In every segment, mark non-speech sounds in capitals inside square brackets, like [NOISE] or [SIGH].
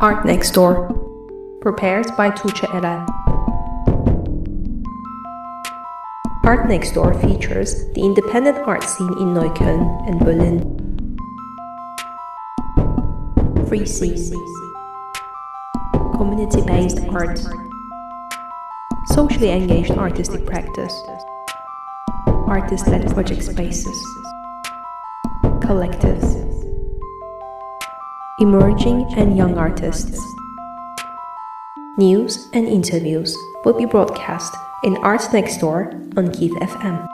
Art Next Door, prepared by Tuche Eren. Art Next Door features the independent art scene in Neukölln and Berlin. Free scene, community based art, socially engaged artistic practice, artist led project spaces, emerging and young artists. News and interviews will be broadcast in Art Next Door on Keith FM.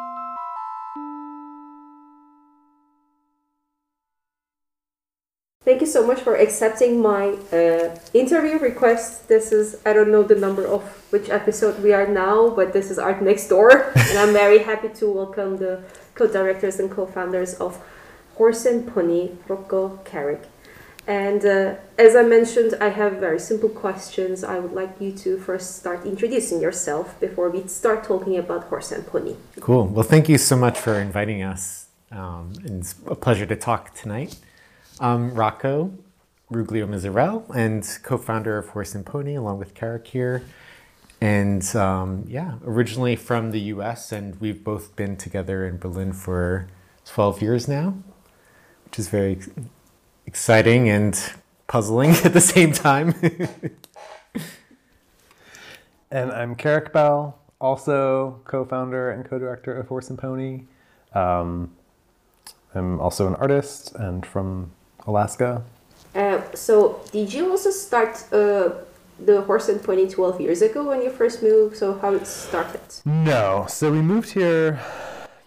Thank you so much for accepting my uh, interview request. This is, I don't know the number of which episode we are now, but this is Art Next Door. [LAUGHS] and I'm very happy to welcome the co directors and co founders of Horse and Pony, Rocco Carrick and uh, as I mentioned, I have very simple questions. I would like you to first start introducing yourself before we start talking about horse and pony. Cool. Well, thank you so much for inviting us. Um, it's a pleasure to talk tonight. I'm Rocco Ruglio Misurell and co founder of Horse and Pony, along with here. And um, yeah, originally from the US, and we've both been together in Berlin for 12 years now, which is very exciting and puzzling [LAUGHS] at the same time. and I'm Carrick Bell, also co-founder and co-director of Horse and Pony. Um, I'm also an artist and from Alaska. Uh, so, did you also start uh, the Horse and Pony 12 years ago when you first moved? So, how it started? No. So, we moved here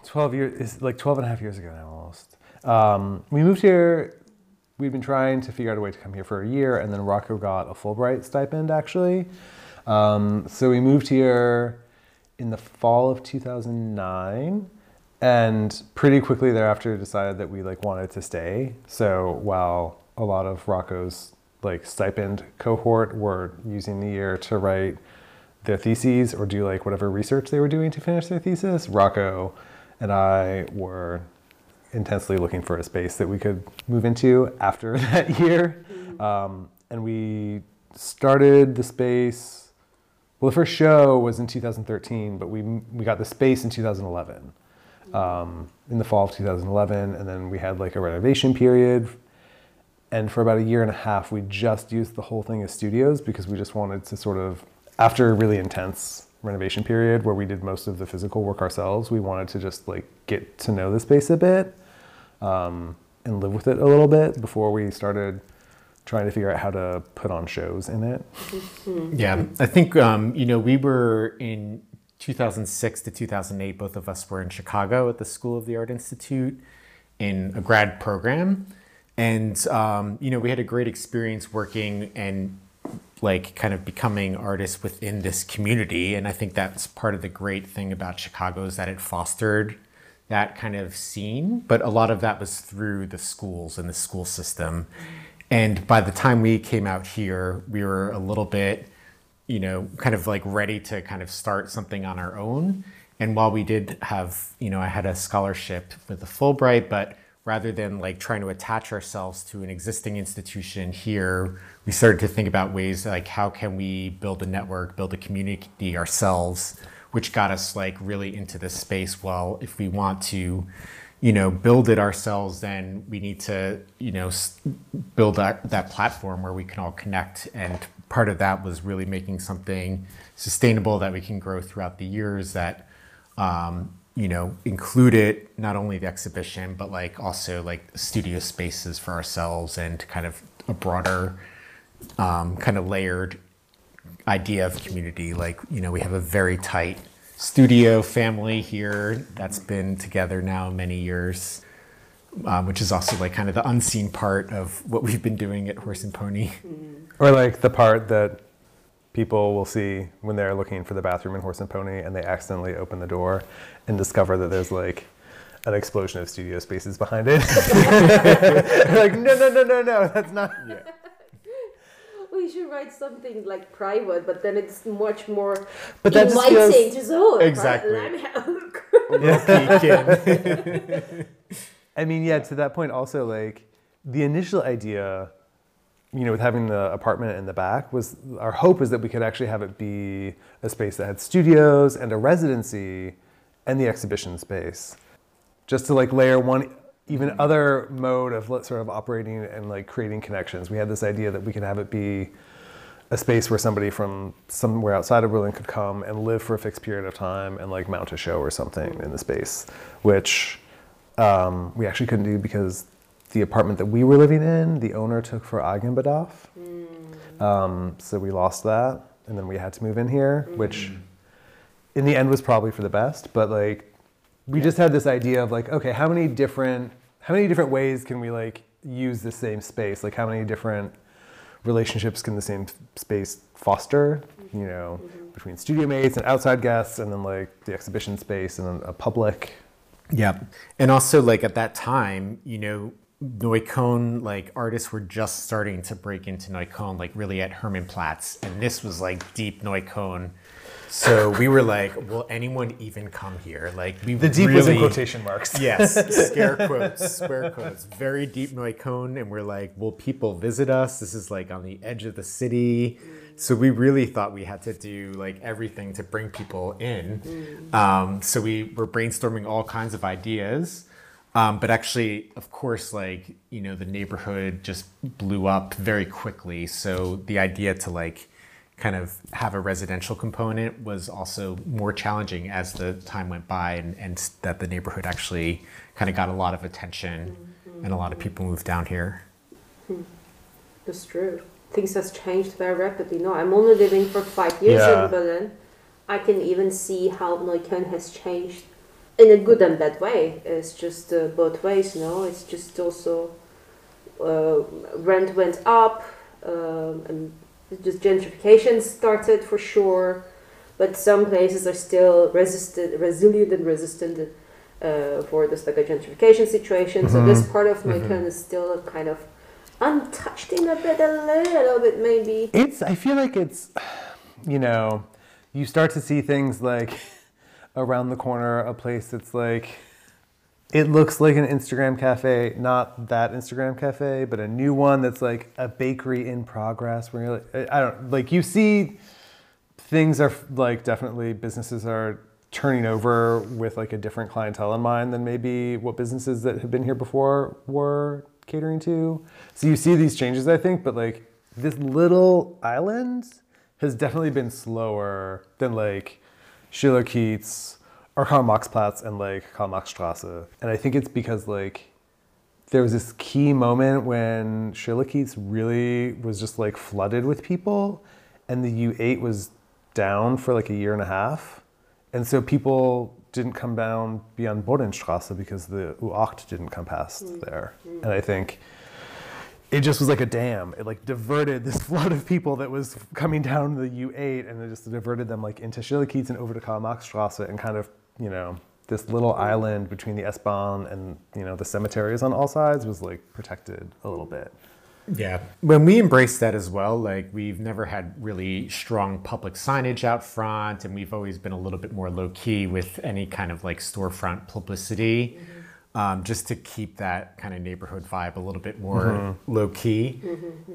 12 years, like 12 and a half years ago now almost. Um, we moved here we'd been trying to figure out a way to come here for a year, and then Rocco got a Fulbright stipend actually. Um, so we moved here in the fall of 2009 and pretty quickly thereafter decided that we like wanted to stay so while a lot of rocco's like stipend cohort were using the year to write their theses or do like whatever research they were doing to finish their thesis rocco and i were intensely looking for a space that we could move into after [LAUGHS] that year. Mm-hmm. Um, and we started the space. Well, the first show was in 2013, but we we got the space in 2011, um, in the fall of 2011, and then we had like a renovation period. And for about a year and a half, we just used the whole thing as studios because we just wanted to sort of, after a really intense renovation period where we did most of the physical work ourselves, we wanted to just like get to know the space a bit um, and live with it a little bit before we started trying to figure out how to put on shows in it. Mm-hmm. Yeah, I think um, you know we were in 2006 to 2008. Both of us were in Chicago at the School of the Art Institute in a grad program, and um, you know we had a great experience working and like kind of becoming artists within this community. And I think that's part of the great thing about Chicago is that it fostered that kind of scene, but a lot of that was through the schools and the school system. And by the time we came out here, we were a little bit, you know, kind of like ready to kind of start something on our own. And while we did have, you know, I had a scholarship with the Fulbright, but rather than like trying to attach ourselves to an existing institution here, we started to think about ways like how can we build a network, build a community ourselves which got us like really into this space. Well, if we want to, you know, build it ourselves, then we need to, you know, build that, that platform where we can all connect. And part of that was really making something sustainable that we can grow throughout the years that, um, you know, included not only the exhibition, but like also like studio spaces for ourselves and kind of a broader, um, kind of layered idea of community. Like, you know, we have a very tight studio family here that's been together now many years, um, which is also like kind of the unseen part of what we've been doing at Horse and Pony. Or like the part that people will see when they're looking for the bathroom in Horse and Pony and they accidentally open the door and discover that there's like an explosion of studio spaces behind it. [LAUGHS] like, no, no, no, no, no, that's not. Yeah [LAUGHS] we should write something like private, but then it's much more but that inviting. Feels... Just, oh, exactly. [LAUGHS] I mean, yeah, to that point, also like the initial idea, you know, with having the apartment in the back was our hope is that we could actually have it be a space that had studios and a residency and the exhibition space. Just to like layer one even other mode of sort of operating and like creating connections. We had this idea that we could have it be a space where somebody from somewhere outside of Berlin could come and live for a fixed period of time and like mount a show or something in the space, which um, we actually couldn't do because the apartment that we were living in, the owner took for Eigenbedarf. Hmm. Um, so we lost that, and then we had to move in here, hmm. which in the end was probably for the best. But like, we just had this idea of like, okay, how many different how many different ways can we like use the same space? Like, how many different relationships can the same space foster? You know, mm-hmm. between studio mates and outside guests, and then like the exhibition space and then a public. Yeah. And also like at that time, you know, Neukölln, like artists were just starting to break into Neukölln, like really at Hermannplatz. And this was like deep Neukölln. So we were like, will anyone even come here? Like we The deep was in quotation marks. [LAUGHS] Yes, [LAUGHS] scare quotes, square quotes. Very deep Neukölln, and we're like, will people visit us? This is like on the edge of the city. So we really thought we had to do like everything to bring people in. Um, so we were brainstorming all kinds of ideas. Um, but actually, of course, like, you know, the neighborhood just blew up very quickly. So the idea to like kind of have a residential component was also more challenging as the time went by and, and that the neighborhood actually kind of got a lot of attention and a lot of people moved down here. That's true. Things has changed very rapidly. No, I'm only living for five years Yeah. in Berlin. I can even see how Neukölln has changed in a good and bad way. It's just uh, both ways, no? It's just also uh, rent went up um, and just gentrification started for sure. But some places are still resistant, resilient and resistant uh, for this like a gentrification situation. So this part of Neukölln is still kind of untouched in a bit, a little bit maybe. It's. I feel like it's. You know, you start to see things like [LAUGHS] around the corner, a place that's like. It looks like an Instagram cafe, not that Instagram cafe, but a new one that's like a bakery in progress. Where you're like, I don't like you see things are like definitely businesses are turning over with like a different clientele in mind than maybe what businesses that have been here before were catering to. So you see these changes, I think, but like this little island has definitely been slower than like Schillerkiez or Karl Marxplatz and like Karl Marxstraße. And I think it's because like there was this key moment when Schillerkiez really was just like flooded with people and the U8 was down for like a year and a half. And so people didn't come down beyond Boddinstraße because the U8 didn't come past mm. there. Mm. And I think it just was like a dam. It like diverted this [LAUGHS] flood of people that was coming down the U8 and it just diverted them like into Schillerkiez and over to Karl Marxstraße and kind of, you know, this little island between the S-Bahn and, you know, the cemeteries on all sides was like protected a little bit. Yeah. When we embraced that as well, like we've never had really strong public signage out front, and we've always been a little bit more low key with any kind of like storefront publicity, um, just to keep that kind of neighborhood vibe a little bit more low key.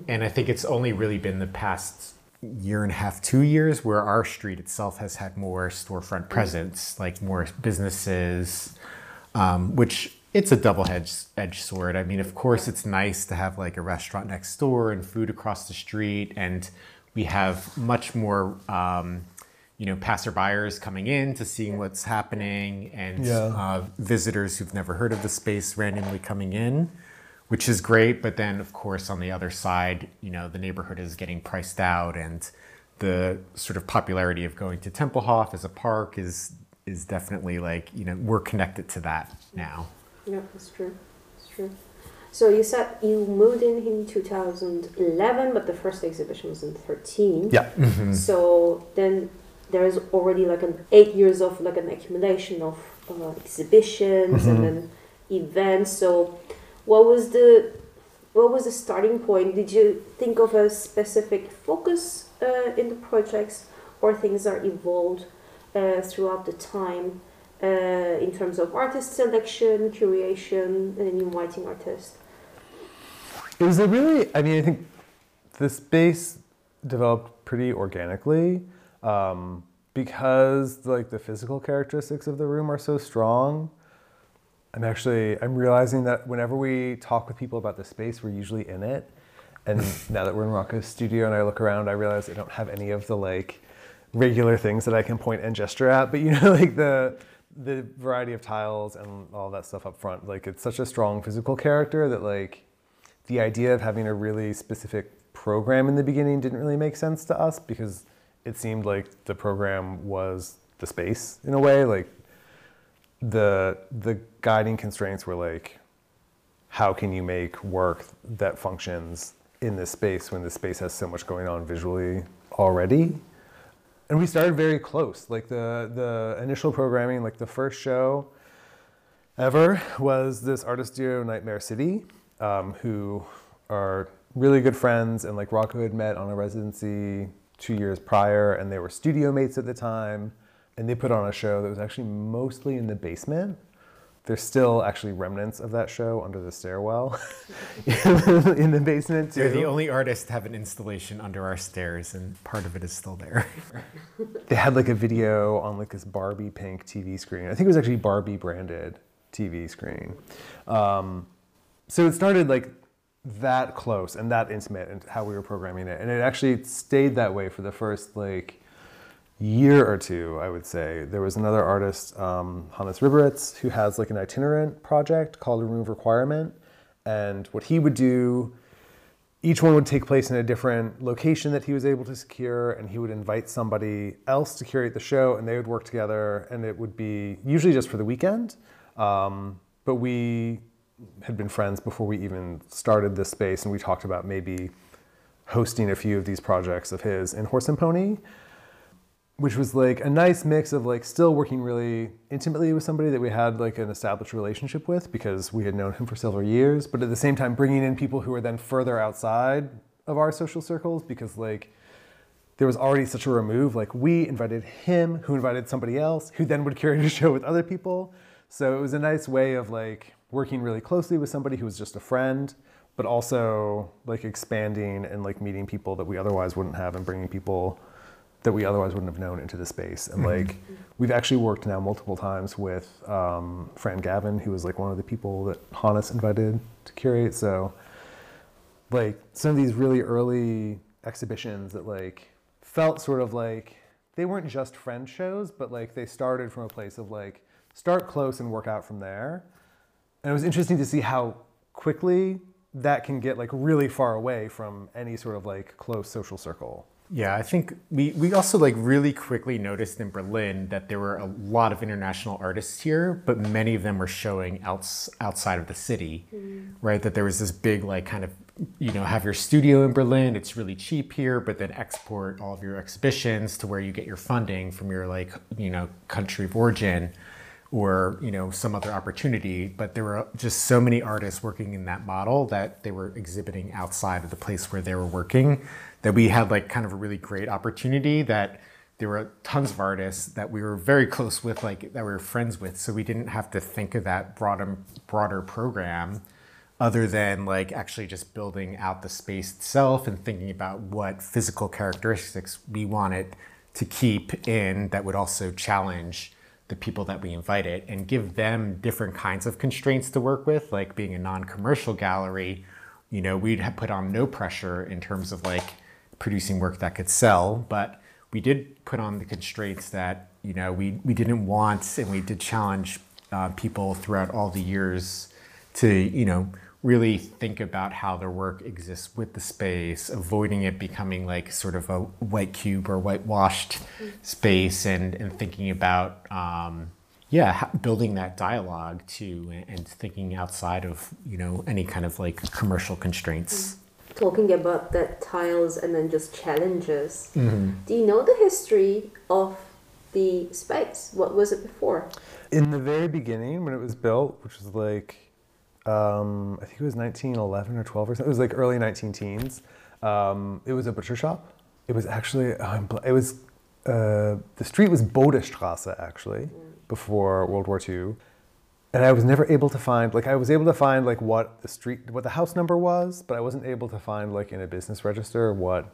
And I think it's only really been the past year and a half, two years, where our street itself has had more storefront presence, like more businesses, um, which it's a double-edged edged sword. I mean, of course, it's nice to have like a restaurant next door and food across the street, and we have much more, um, you know, passerbyers coming in to seeing what's happening, and Yeah. uh, visitors who've never heard of the space randomly coming in, which is great. But then, of course, on the other side, you know, the neighborhood is getting priced out, and the sort of popularity of going to Tempelhof as a park is is definitely like you know we're connected to that now. Yeah, that's true. That's true. So you said you moved in in 2011, but the first exhibition was in 13. Yeah. So then there is already like an eight years of like an accumulation of uh, exhibitions and then events. So what was the what was the starting point? Did you think of a specific focus uh, in the projects, or things are evolved uh, throughout the time? Uh, in terms of artist selection, curation, and then inviting artists. It was a really, I mean, I think the space developed pretty organically um, because like the physical characteristics of the room are so strong. I'm actually, I'm realizing that whenever we talk with people about the space, we're usually in it. And [LAUGHS] now that we're in Rocco's studio and I look around, I realize I don't have any of the like regular things that I can point and gesture at. But you know, [LAUGHS] like the the variety of tiles and all that stuff up front, like it's such a strong physical character that like the idea of having a really specific program in the beginning didn't really make sense to us because it seemed like the program was the space in a way. Like the the guiding constraints were like how can you make work that functions in this space when the space has so much going on visually already and we started very close like the the initial programming like the first show ever was this artist duo nightmare city um, who are really good friends and like rocco had met on a residency two years prior and they were studio mates at the time and they put on a show that was actually mostly in the basement there's still actually remnants of that show under the stairwell [LAUGHS] in the basement too. They're the only artist to have an installation under our stairs, and part of it is still there. [LAUGHS] they had like a video on like this Barbie pink TV screen. I think it was actually Barbie branded TV screen. Um, so it started like that close and that intimate and how we were programming it, and it actually stayed that way for the first like year or two, I would say. There was another artist, um, Hannes Riberitz, who has like an itinerant project called Remove Requirement. And what he would do, each one would take place in a different location that he was able to secure, and he would invite somebody else to curate the show, and they would work together, and it would be usually just for the weekend. Um, but we had been friends before we even started this space, and we talked about maybe hosting a few of these projects of his in Horse and Pony which was like a nice mix of like still working really intimately with somebody that we had like an established relationship with because we had known him for several years, but at the same time bringing in people who were then further outside of our social circles because like there was already such a remove. Like we invited him, who invited somebody else, who then would [LAUGHS] curate a show with other people. So it was a nice way of like working really closely with somebody who was just a friend, but also like expanding and like meeting people that we otherwise wouldn't have and bringing people that we otherwise wouldn't have known into the space. And Mm-hmm. like, we've actually worked now multiple times with um, Fran Gavin, who was like one of the people that Hannes invited to curate. So, like, some of these really early exhibitions that like felt sort of like they weren't just friend shows, but like they started from a place of like start close and work out from there. And it was interesting to see how quickly that can get like really far away from any sort of like close social circle. Yeah, I think we, we also like really quickly noticed in Berlin that there were a lot of international artists here, but many of them were showing outs, outside of the city, mm. right? That there was this big like kind of you know have your studio in Berlin, it's really cheap here, but then export all of your exhibitions to where you get your funding from your like you know country of origin or you know some other opportunity but there were just so many artists working in that model that they were exhibiting outside of the place where they were working that we had like kind of a really great opportunity that there were tons of artists that we were very close with like that we were friends with. So we didn't have to think of that broader broader program other than like actually just building out the space itself and thinking about what physical characteristics we wanted to keep in that would also challenge the people that we invited and give them different kinds of constraints to work with like being a non-commercial gallery you know we'd have put on no pressure in terms of like producing work that could sell but we did put on the constraints that you know we, we didn't want and we did challenge uh, people throughout all the years to you know really think about how their work exists with the space avoiding it becoming like sort of a white cube or whitewashed mm-hmm. space and and thinking about um, yeah building that dialogue too and, and thinking outside of you know any kind of like commercial constraints mm-hmm. Talking about that tiles and then just challenges. Mm-hmm. Do you know the history of the space? What was it before? In the very beginning, when it was built, which was like, um, I think it was 1911 or 12 or something, it was like early 19 teens, um, it was a butcher shop. It was actually, oh, it was, uh, the street was Bodestrasse actually, before World War II. and I was never able to find like I was able to find like what the street what the house number was, but I wasn't able to find like in a business register what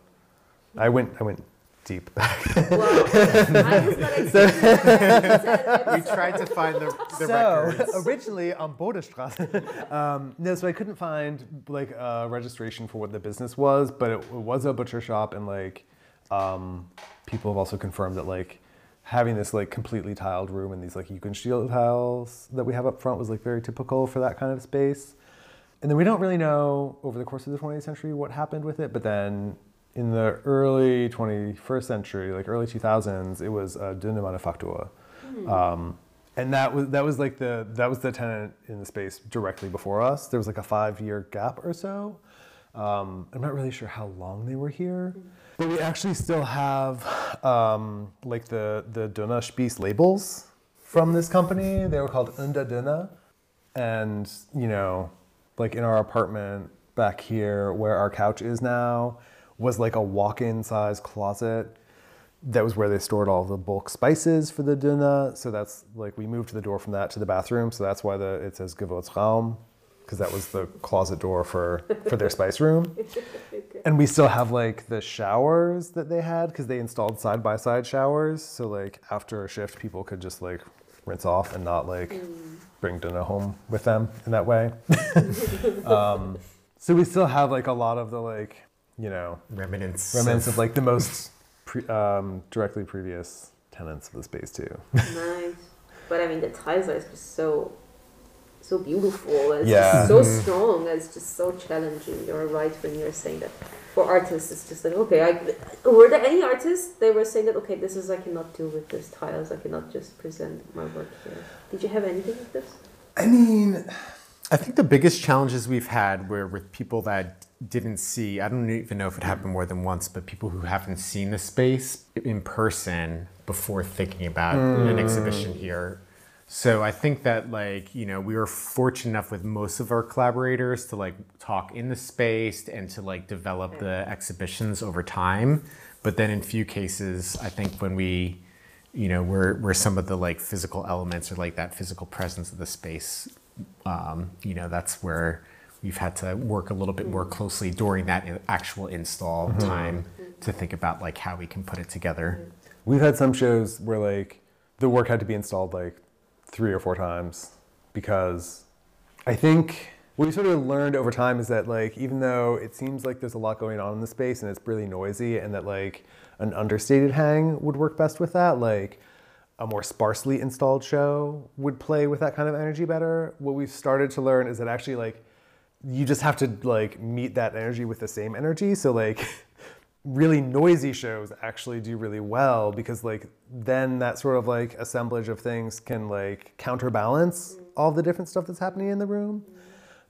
I went I went deep back. [LAUGHS] Well, I was not expecting. We tried to find the, the so records. originally on Bodestrasse, [LAUGHS] um, no, so I couldn't find like a registration for what the business was, but it, it was a butcher shop, and like um, people have also confirmed that like having this like completely tiled room and these like Jugendstil tiles that we have up front was like very typical for that kind of space. And then we don't really know over the course of the 20th century what happened with it, but then in the early 21st century, like early 2000s, it was a Döner Manufaktur. Um, and that was that was like the that was the tenant in the space directly before us. There was like a five year gap or so. Um, I'm not really sure how long they were here, but we actually still have um, like the the Döner Spieß labels from this company. They were called Unda Döner, and you know, like in our apartment back here where our couch is now was like a walk-in size closet that was where they stored all the bulk spices for the döner. So that's like we moved the door from that to the bathroom. So that's why the it says Gewürzraum because that was the closet door for for their spice room. [LAUGHS] And we still have like the showers that they had because they installed side by side showers. So like after a shift, people could just like rinse off and not like bring dinner home with them in that way. [LAUGHS] um, so we still have like a lot of the like you know remnants. remnants of like the most [LAUGHS] pre- um, directly previous tenants of the space too. nice. But I mean, the tiles are just so, so beautiful. It's Yeah. just so strong. It's just so challenging. You're right when you're saying that. For artists, it's just like okay. I, were there any artists? They were saying that okay, this is I cannot do with this tiles. I cannot just present my work here. Did you have anything like this? I mean, I think the biggest challenges we've had were with people that didn't see, I don't even know if it happened more than once, but people who haven't seen the space in person before thinking about an exhibition here. So I think that like, you know, we were fortunate enough with most of our collaborators to like talk in the space and to like develop the exhibitions over time. But then in few cases, I think when we you know where where some of the like physical elements or like that physical presence of the space um, you know that's where we've had to work a little bit more mm. closely during that actual install mm-hmm. time mm-hmm. to think about like how we can put it together. Mm-hmm. We've had some shows where like the work had to be installed like three or four times because I think what we sort of learned over time is that like even though it seems like there's a lot going on in the space and it's really noisy and that like an understated hang would work best with that like a more sparsely installed show would play with that kind of energy better what we've started to learn is that actually like you just have to like meet that energy with the same energy. So like [LAUGHS] really noisy shows actually do really well because like then that sort of like assemblage of things can like counterbalance all the different stuff that's happening in the room.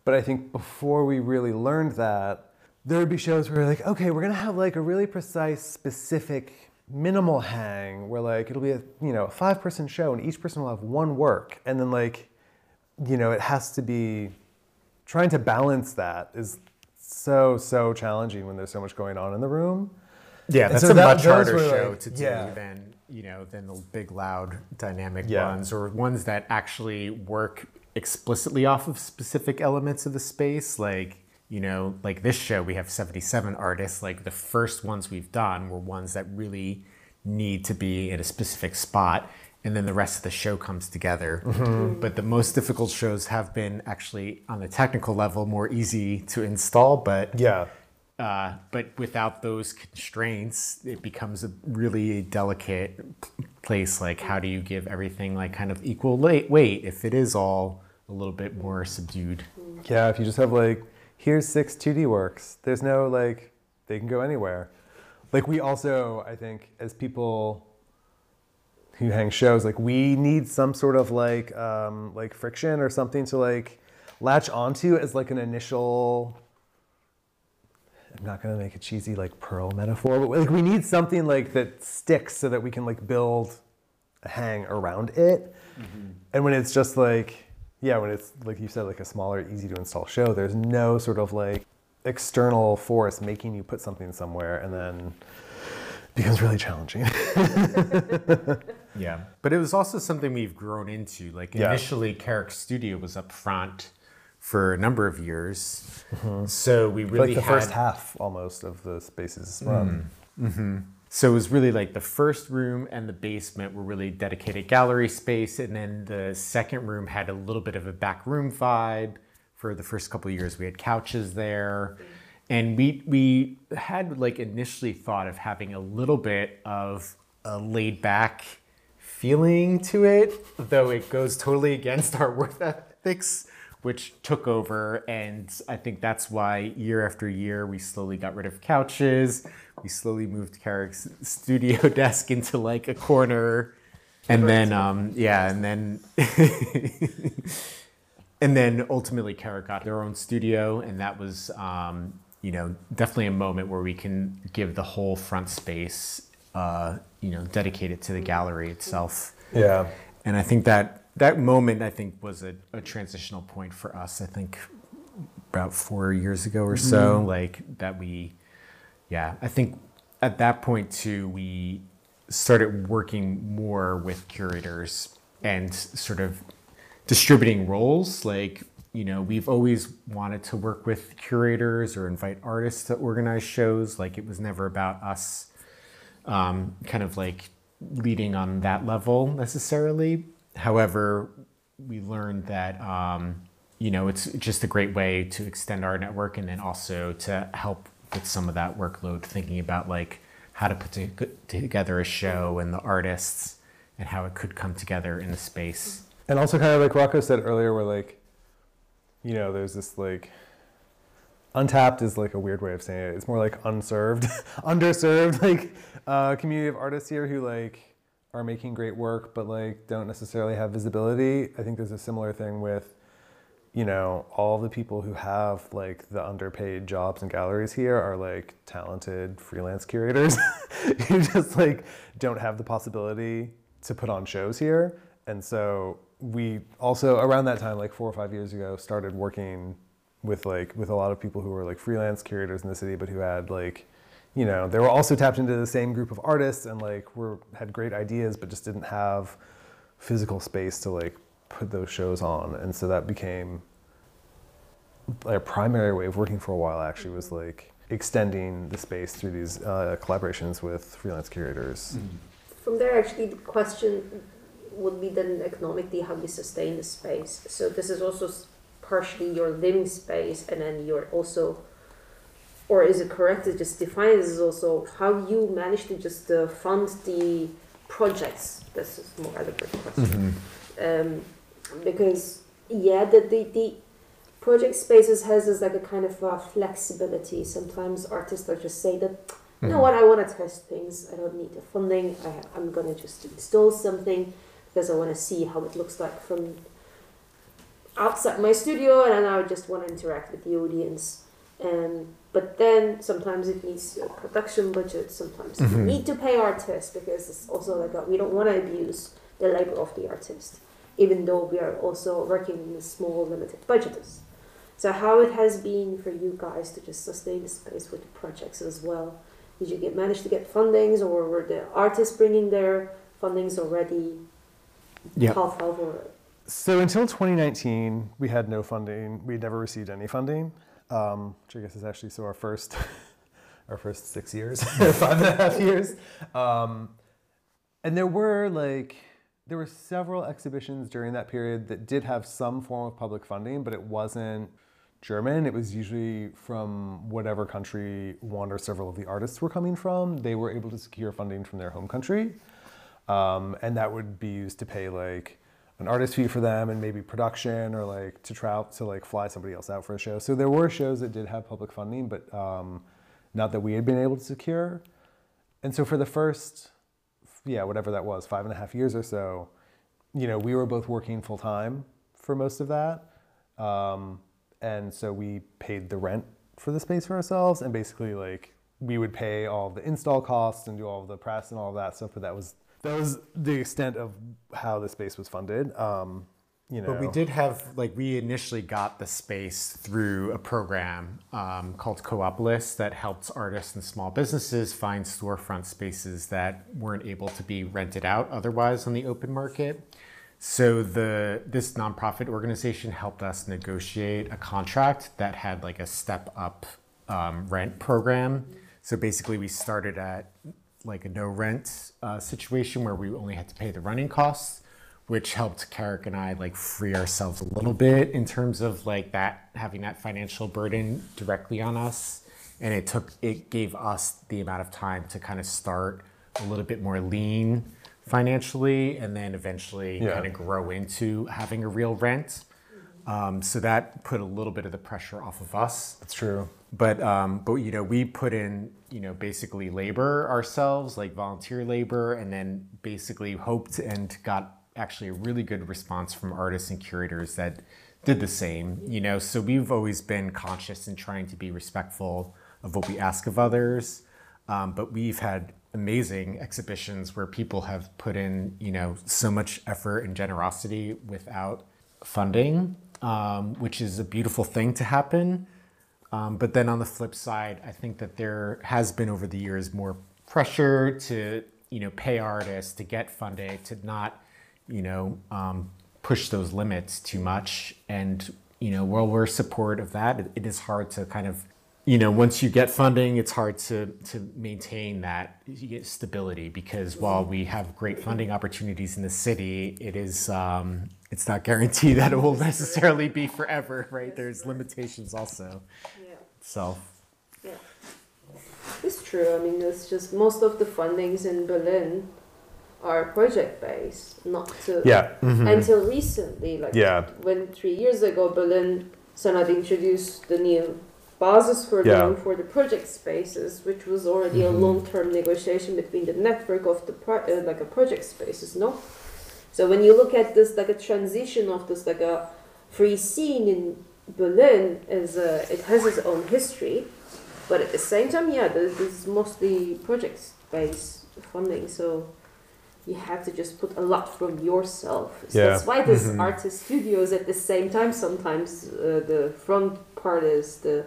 But i think before we really learned that there would be shows where like okay we're gonna have like a really precise specific minimal hang where like it'll be a you know a five person show and each person will have one work. And then like you know it has to be trying to balance that is so so challenging when there's so much going on in the room yeah that's so a that- much harder show like- to do yeah. than you know than the big loud dynamic Yeah. ones or ones that actually work explicitly off of specific elements of the space like you know like this show we have 77 artists like the first ones we've done were ones that really need to be in a specific spot and then the rest of the show comes together but the most difficult shows have been actually on the technical level more easy to install but yeah uh, but without those constraints, it becomes a really delicate place. Like, how do you give everything like kind of equal weight if it is all a little bit more subdued? yeah if you just have like here's six 2d works there's no like they can go anywhere like we also i think as people who hang shows. Like we need some sort of like um, like friction or something to like latch onto as like an initial i'm not going to make a cheesy like pearl metaphor but like we need something like that sticks so that we can like build a hang around it. And when it's just like yeah when it's like you said like a smaller easy to install show there's no sort of like external force making you put something somewhere and then becomes really challenging. [LAUGHS] Yeah. But it was also something we've grown into. Like Yeah. initially, Carrick Studio was up front for a number of years. Mm-hmm. So we really like the had, first half almost of the spaces run. Mm-hmm. Mm-hmm. So it was really like the first room and the basement were really dedicated gallery space, and then the second room had a little bit of a back room vibe. For the first couple of years, we had couches there, and we we had like initially thought of having a little bit of a laid back feeling to it, though it goes totally against [LAUGHS] our work ethics, which took over. And I think that's why year after year we slowly got rid of couches. We slowly moved Carrick's studio [LAUGHS] desk into like a corner. And then, um, yeah, and then, [LAUGHS] and then ultimately Carrick got their own studio. And that was, um, you know, definitely a moment where we can give the whole front space, uh, you know, dedicated to the gallery itself. Yeah. And I think that that moment, I think, was a, a transitional point for us. I think about four years ago or so, like that we, yeah, I think at that point too, we started working more with curators and sort of distributing roles. Like, you know, we've always wanted to work with curators or invite artists to organize shows. Like, it was never about us um, kind of like leading on that level necessarily. However, we learned that um, you know it's just a great way to extend our network and then also to help with some of that workload, thinking about like how to put to- together a show and the artists and how it could come together in the space. And also, kind of like Rocco said earlier, where like, you know, there's this like, untapped is like a weird way of saying it. It's more like unserved, [LAUGHS] underserved, [LAUGHS] like uh, community of artists here who like are making great work, but like don't necessarily have visibility. I think there's a similar thing with, you know, all the people who have like the underpaid jobs and galleries here are like talented freelance curators [LAUGHS] who just like don't have the possibility to put on shows here. And so we also around that time, like four or five years ago, started working with like with a lot of people who were like freelance curators in the city, but who had like, you know, they were also tapped into the same group of artists and like were had great ideas, but just didn't have physical space to like put those shows on. And so that became like a primary way of working for a while. Actually, was like extending the space through these uh, collaborations with freelance curators. From there, actually, the question would be then economically how you sustain the space. So this is also s- partially your living space, and then you're also, or is it correct to just define this as also how you manage to just uh, fund the projects? This is more adequate question. Um, because yeah, the, the the project spaces has this like a kind of uh, flexibility. Sometimes artists are just say that you know what, I want to test things. I don't need the funding. I, I'm going to just install something because I want to see how it looks like from outside my studio and then I just want to interact with the audience. Um, but then sometimes it needs a production budget. Sometimes you Mhm. need to pay artists because it's also like a, we don't want to abuse the labor of the artist, even though we are also working in small limited budgets. So how it has been for you guys to just sustain the space with the projects as well? Did you get manage to get fundings, or were the artists bringing their fundings already? Yeah. Half or So until 2019, we had no funding. We never received any funding, um, which I guess is actually so our first, [LAUGHS] our first six years, [LAUGHS] five and a half years. Um, and there were like there were several exhibitions during that period that did have some form of public funding, but it wasn't German. It was usually from whatever country one or several of the artists were coming from. They were able to secure funding from their home country, um, and that would be used to pay like an artist fee for them and maybe production or like to travel to like fly somebody else out for a show. So there were shows that did have public funding, but um, not that we had been able to secure. And so for the first, yeah, whatever that was, five and a half years or so, you know, we were both working full time for most of that. Um, and so we paid the rent for the space for ourselves and basically like we would pay all the install costs and do all the press and all of that stuff but that was that was the extent of how the space was funded um, you know. But we did have, like, we initially got the space through a program um, called Coopolis that helps artists and small businesses find storefront spaces that weren't able to be rented out otherwise on the open market. So the this nonprofit organization helped us negotiate a contract that had like a step up um, rent program. So basically, we started at like a no rent uh, situation where we only had to pay the running costs, which helped Carrick and I like free ourselves a little bit in terms of like that having that financial burden directly on us. And it took it gave us the amount of time to kind of start a little bit more lean financially and then eventually Yeah. kind of grow into having a real rent. Um, so that put a little bit of the pressure off of us That's true. But um, but you know we put in you know basically labor ourselves like volunteer labor and then basically hoped and got actually a really good response from artists and curators that did the same you know? So we've always been conscious in trying to be respectful of what we ask of others. Um, but we've had amazing exhibitions where people have put in you know so much effort and generosity without funding um, which is a beautiful thing to happen um, but then on the flip side, I think that there has been over the years more pressure to you know pay artists to get funding to not you know um, push those limits too much. And you know while we're supportive of that, it, it is hard to kind of you know once you get funding, it's hard to to maintain that stability because while we have great funding opportunities in the city, it is. Um, it's not guaranteed [LAUGHS] that it will necessarily be forever, right? There's limitations also Self. Yeah, it's true. I mean, it's just most of the fundings in Berlin are project based, not to Yeah. until recently. Like Yeah. when three years ago Berlin Senat introduced the new basis for Yeah. For the project spaces, which was already a long term negotiation between the network of the pro- uh, like a project spaces, no. So when you look at this like a transition of this like a free scene in Berlin is a, it has its own history, but at the same time, yeah, this, this is mostly project based funding. So you have to just put a lot from yourself. So Yeah. that's why this Mhm. artist studios at the same time sometimes uh, the front part is the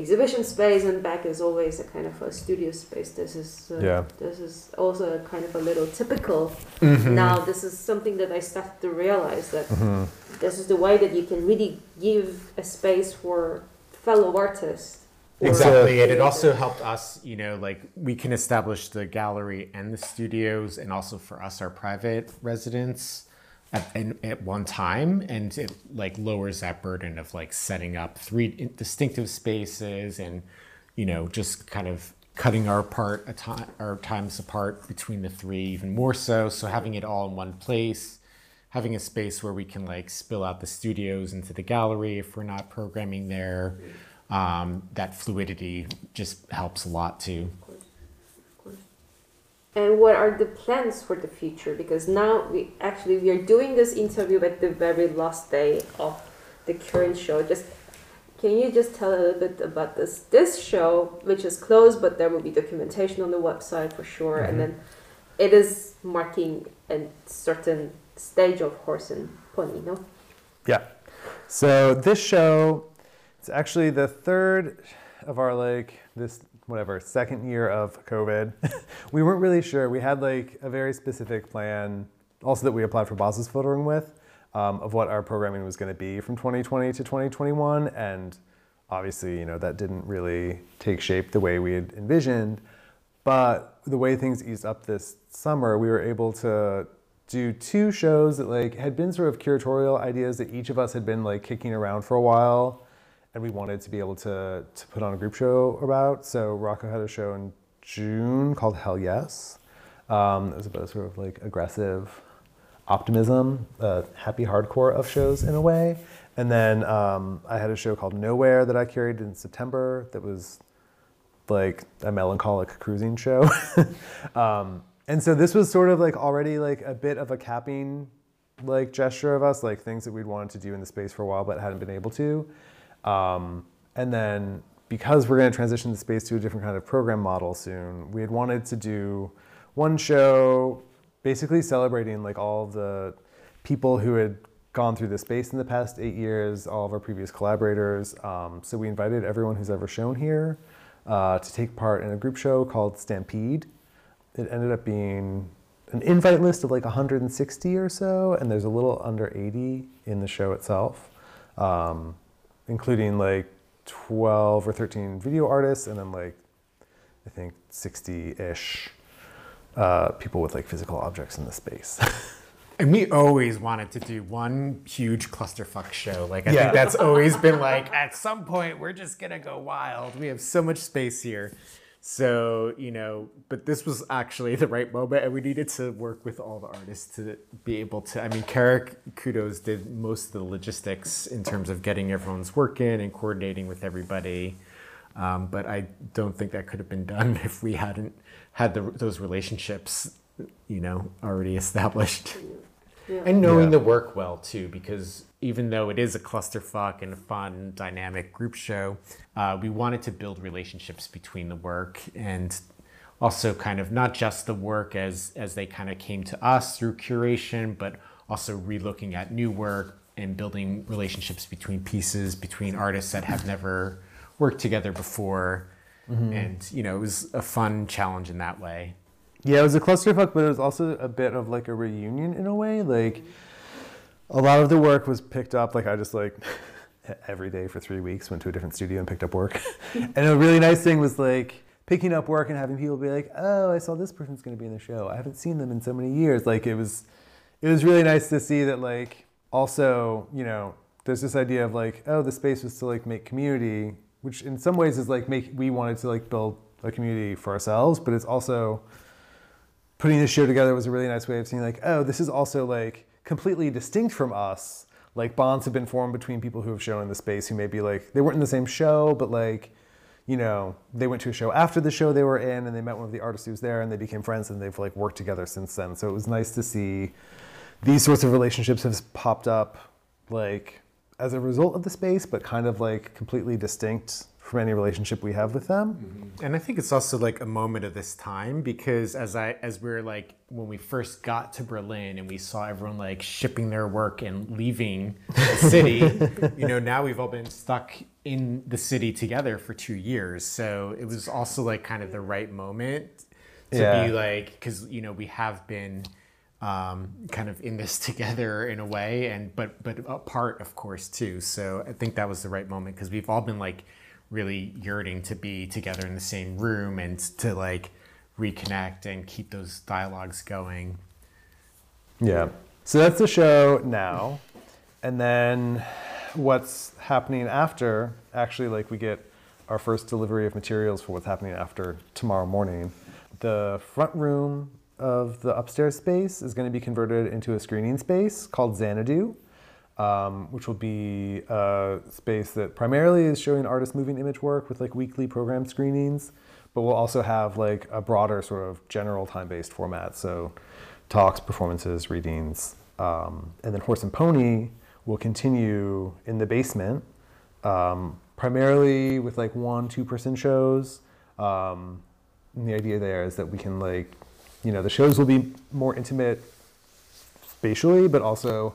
exhibition space and back is always a kind of a studio space. This is uh, Yeah. this is also a kind of a little typical. Mm-hmm. Now this is something that I started to realize that hmm this is the way that you can really give a space for fellow artists. Exactly, and it also helped us, you know, like we can establish the gallery and the studios, and also for us, our private residence at, at one time, and it like lowers that burden of like setting up three distinctive spaces, and you know, just kind of cutting our part our times apart between the three even more so. So having it all in one place having a space where we can like spill out the studios into the gallery if we're not programming there. Um, that fluidity just helps a lot too. And what are the plans for the future? Because now we actually we are doing this interview at the very last day of the current show. Just can you just tell a little bit about this this show, which is closed, but there will be documentation on the website for sure, Mhm. and then it is marking a certain stage of horse and pony, no? Yeah. So this show, it's actually the third of our like this whatever second year of COVID. [LAUGHS] we weren't really sure. We had like a very specific plan, also that we applied for Basisförderung with, um, of what our programming was going to be from 2020 to 2021, and obviously, you know, that didn't really take shape the way we had envisioned. But the way things eased up this summer, we were able to do two shows that like had been sort of curatorial ideas that each of us had been like kicking around for a while and we wanted to be able to to put on a group show about. So Rocco had a show in June called Hell Yes. Um, it was about sort of like aggressive optimism, uh, happy hardcore of shows in a way. And then um, I had a show called Nowhere that I carried in September that was like a melancholic cruising show. [LAUGHS] um, and so this was sort of like already like a bit of a capping like gesture of us, like things that we'd wanted to do in the space for a while but hadn't been able to. Um, and then because we're going to transition the space to a different kind of program model soon, we had wanted to do one show basically celebrating like all the people who had gone through the space in the past eight years, all of our previous collaborators. Um, so we invited everyone who's ever shown here uh, to take part in a group show called Stampede. It ended up being an invite list of like 160 or so, and there's a little under 80 in the show itself, um, including like 12 or 13 video artists, and then like I think 60 ish uh, people with like physical objects in the space. [LAUGHS] And we always wanted to do one huge clusterfuck show. Like I Yeah. think that's always been like at some point we're just gonna go wild. We have so much space here. So, you know, but this was actually [LAUGHS] the right moment and we needed to work with all the artists to be able to I mean Carrick kudos did most of the logistics in terms of getting everyone's work in and coordinating with everybody. Um, but I don't think that could have been done [LAUGHS] if we hadn't had the, those relationships, you know, already established. Yeah. And knowing Yeah. the work well too, because even though it is a clusterfuck and a fun, dynamic group show, uh, we wanted to build relationships between the work and also kind of not just the work as as they kind of came to us through curation, but also relooking at new work and building relationships between pieces, between artists that have never worked together before. And you know, it was a fun challenge in that way. Yeah, it was a clusterfuck, but it was also a bit of like a reunion in a way. Like a lot of the work was picked up. Like I just like [LAUGHS] every day for three weeks went to a different studio and picked up work. [LAUGHS] and a really nice thing was like picking up work and having people be like, "Oh, I saw this person's going to be in the show. I haven't seen them in so many years." Like it was, it was really nice to see that. Like also, you know, there's this idea of like, oh, the space was to like make community, which in some ways is like make we wanted to like build a community for ourselves, but it's also putting this show together was a really nice way of seeing like, oh, this is also like completely distinct from us. Like bonds have been formed between people who have shown in the space who may be like they weren't in the same show, but like, you know, they went to a show after the show they were in and they met one of the artists who was there and they became friends and they've like worked together since then. So it was nice to see these sorts of relationships have popped up like as a result of the space, but kind of like completely distinct from any relationship we have with them. And I think it's also like a moment of this time because as I as we are like when we first got to Berlin and we saw everyone like shipping their work and leaving the [LAUGHS] city, you know, now we've all been stuck in the city together for two years. So it was also like kind of the right moment to Yeah. be like because you know we have been um, kind of in this [LAUGHS] together in a way and but but apart of course too so i think that was the right moment because we've all been like really yearning to be together in the same room and to like reconnect and keep those dialogues going Yeah. So that's the show now. And then what's happening after, actually, like we get our first delivery of materials for what's happening after tomorrow morning. The front room of the upstairs space is going to be converted into a screening space called Xanadu, um, which will be a space that primarily is showing artist moving image work with like weekly program screenings, but we'll also have like a broader sort of general time-based format. So talks, performances, readings, um, and then Horse and Pony will continue in the basement, um, primarily with like one, two-person shows. Um, and the idea there is that we can like, you know, the shows will be more intimate spatially, but also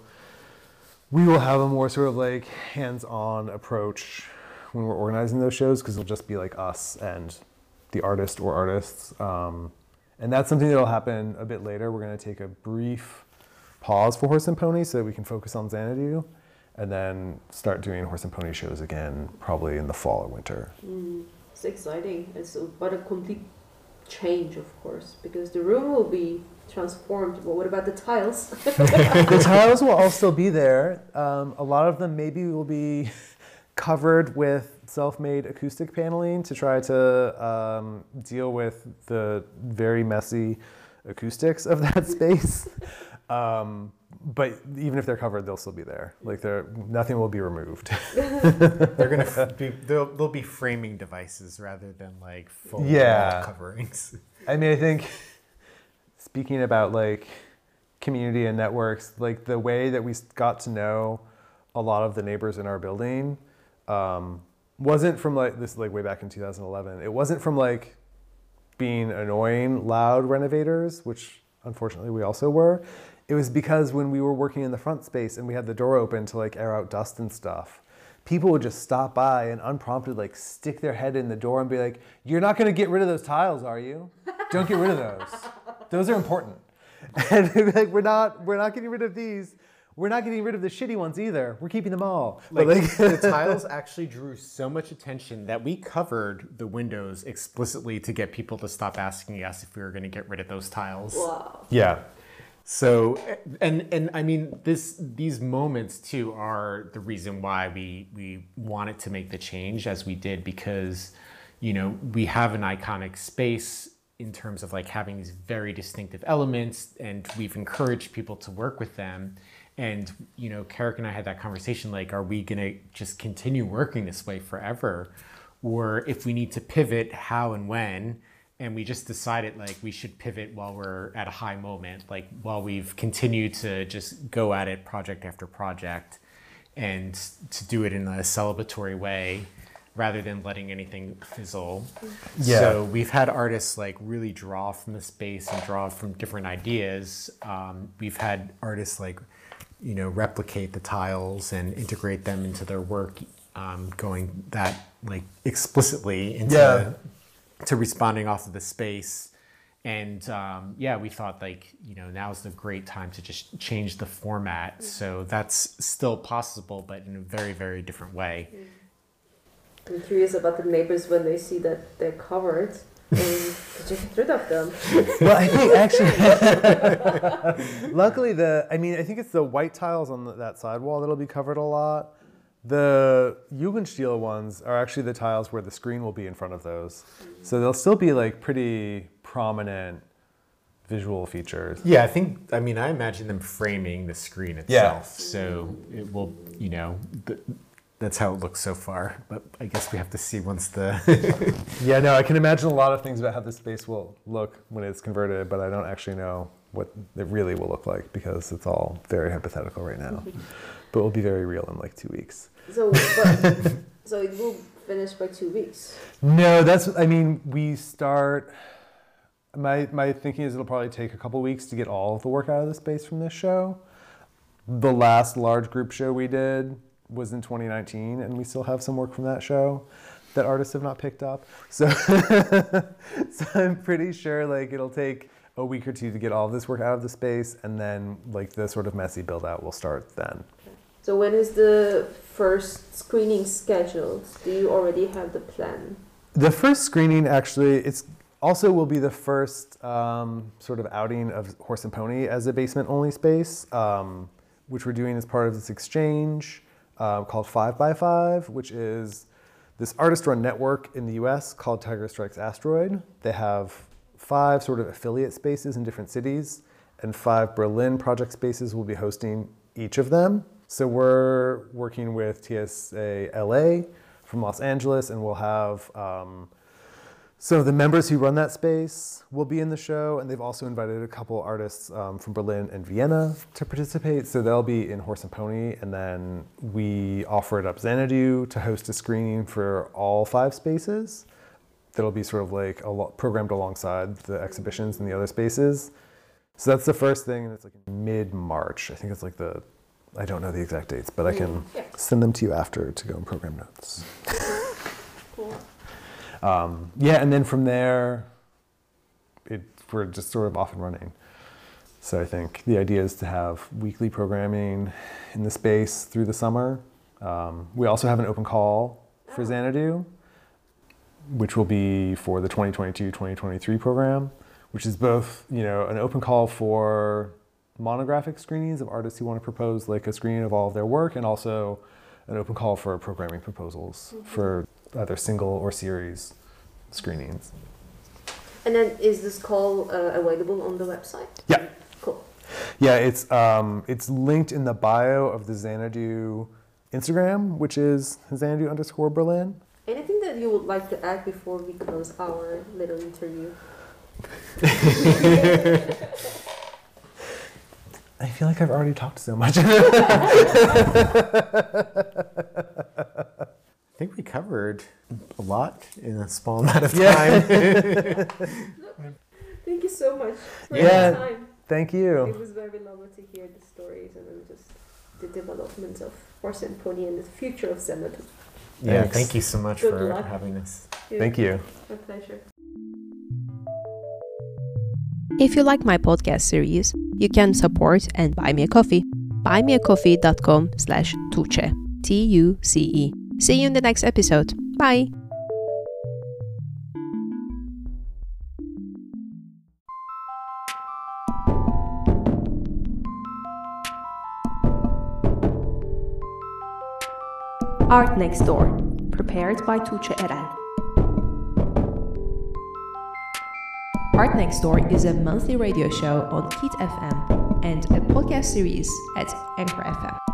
we will have a more sort of like hands-on approach when we're organizing those shows because it'll just be like us and the artist or artists. Um, and that's something that'll happen a bit later. We're going to take a brief pause for Horse and Pony so that we can focus on Xanadu and then start doing Horse and Pony shows again probably in the fall or winter. It's exciting. It's but a complete change, of course, because the room will be transformed. But what about the tiles? [LAUGHS] the tiles will all still be there. Um, a lot of them maybe will be [LAUGHS] covered with self-made acoustic paneling to try to um, deal with the very messy acoustics of that [LAUGHS] space. Um, but even if they're covered, they'll still be there. Like they're, nothing will be removed. [LAUGHS] they're gonna f- be they'll, they'll be framing devices rather than like full Yeah. coverings I mean, I think speaking about like community and networks, like the way that we got to know a lot of the neighbors in our building um, wasn't from like this like way back in 2011. It wasn't from like being annoying, loud renovators, which unfortunately we also were. It was because when we were working in the front space and we had the door open to like air out dust and stuff, people would just stop by and unprompted like stick their head in the door and be like, "You're not going to get rid of those tiles, are you? Don't get rid of those. Those are important." [LAUGHS] And they'd be like, "We're not. We're not getting rid of these." We're not getting rid of the shitty ones either. We're keeping them all. Like, like- the [LAUGHS] tiles actually drew so much attention that we covered the windows explicitly to get people to stop asking us if we were going to get rid of those tiles. Wow. yeah, So and and I mean this these moments too are the reason why we we wanted to make the change as we did because you know we have an iconic space in terms of like having these very distinctive elements and we've encouraged people to work with them. And you know Carrick and I had that conversation like are we going to just continue working this way forever? Or if we need to pivot how and when and we just decided like we should pivot while we're at a high moment like while we've continued to just go at it project after project and to do it in a celebratory way rather than letting anything fizzle Yeah. so we've had artists like really draw from the space and draw from different ideas um, we've had artists like you know replicate the tiles and integrate them into their work um, going that like explicitly into Yeah. To responding off of the space and um, yeah we thought like you know now is the great time to just change the format so that's still possible but in a very very different way I'm curious about the neighbors when they see that they're covered. [LAUGHS] And did you get rid of them? well, I think actually, [LAUGHS] luckily the I mean I think it's the white tiles on the, that side wall that'll be covered a lot. The Jugendstil ones are actually the tiles where the screen will be in front of those, so they'll still be like pretty prominent visual features. yeah i think i mean i imagine them framing the screen Yeah. itself so it will you know th- that's how it looks so far but i guess we have to see once the [LAUGHS] Yeah, no, I can imagine a lot of things about how this space will look when it's converted, but I don't actually know what it really will look like because it's all very hypothetical right now. [LAUGHS] But it will be very real in like two weeks. So, [LAUGHS] but, so it will finish by two weeks. No, that's. I mean, we start. My my thinking is it'll probably take a couple weeks to get all of the work out of the space from this show. The last large group show we did was in 2019, and we still have some work from that show that artists have not picked up. So, [LAUGHS] so I'm pretty sure like it'll take a week or two to get all of this work out of the space, and then like the sort of messy build out will start then. So when is the first screening scheduled? Do you already have the plan? The first screening actually, it's also will be the first um, sort of outing of Horse and Pony as a basement only space, um, which we're doing as part of this exchange uh, called Five by Five, which is this artist run network in the US called Tiger Strikes Asteroid. They have five sort of affiliate spaces in different cities, and five Berlin project spaces will be hosting each of them. So we're working with TSA LA from Los Angeles, and we'll have um, so the members who run that space will be in the show, and they've also invited a couple artists um, from Berlin and Vienna to participate. So they'll be in Horse and Pony, and then we offer it up Xanadu to host a screening for all five spaces. That'll be sort of like a lo- programmed alongside the exhibitions in the other spaces. So that's the first thing, and it's like mid March. I think it's like the, I don't know the exact dates, but I can Yeah. send them to you after to go in program notes. [LAUGHS] Cool. Um, yeah, and then from there, it, we're just sort of off and running. So I think the idea is to have weekly programming in the space through the summer. Um, we also have an open call for Xanadu, which will be for the 2022-2023 program, which is both, you know, an open call for monographic screenings of artists who want to propose like a screening of all of their work, and also an open call for programming proposals for either single or series screenings. And then is this call uh, available on the website? Yeah, Cool. yeah, it's um, it's linked in the bio of the Xanadu Instagram, which is Xanadu underscore Berlin. Anything that you would like to add before we close our little interview? [LAUGHS] [LAUGHS] I feel like I've already talked so much. [LAUGHS] I think we covered a lot in a small amount of time. Yeah. time. [LAUGHS] Thank you so much for Yeah. your time. Thank you. It was very lovely to hear the stories and then just the development of Horse and Pony and the future of Zenith. Yeah, Thanks. thank you so much Good for luck. having us. Thank you. My pleasure. If you like my podcast series, you can support and buy me a coffee. Buymeacoffee.com slash tuce. T-U-C-E. See you in the next episode. Bye! Art Next Door, prepared by Tuce Eren. Art Next Door is a monthly radio show on Kit FM and a podcast series at Anchor FM.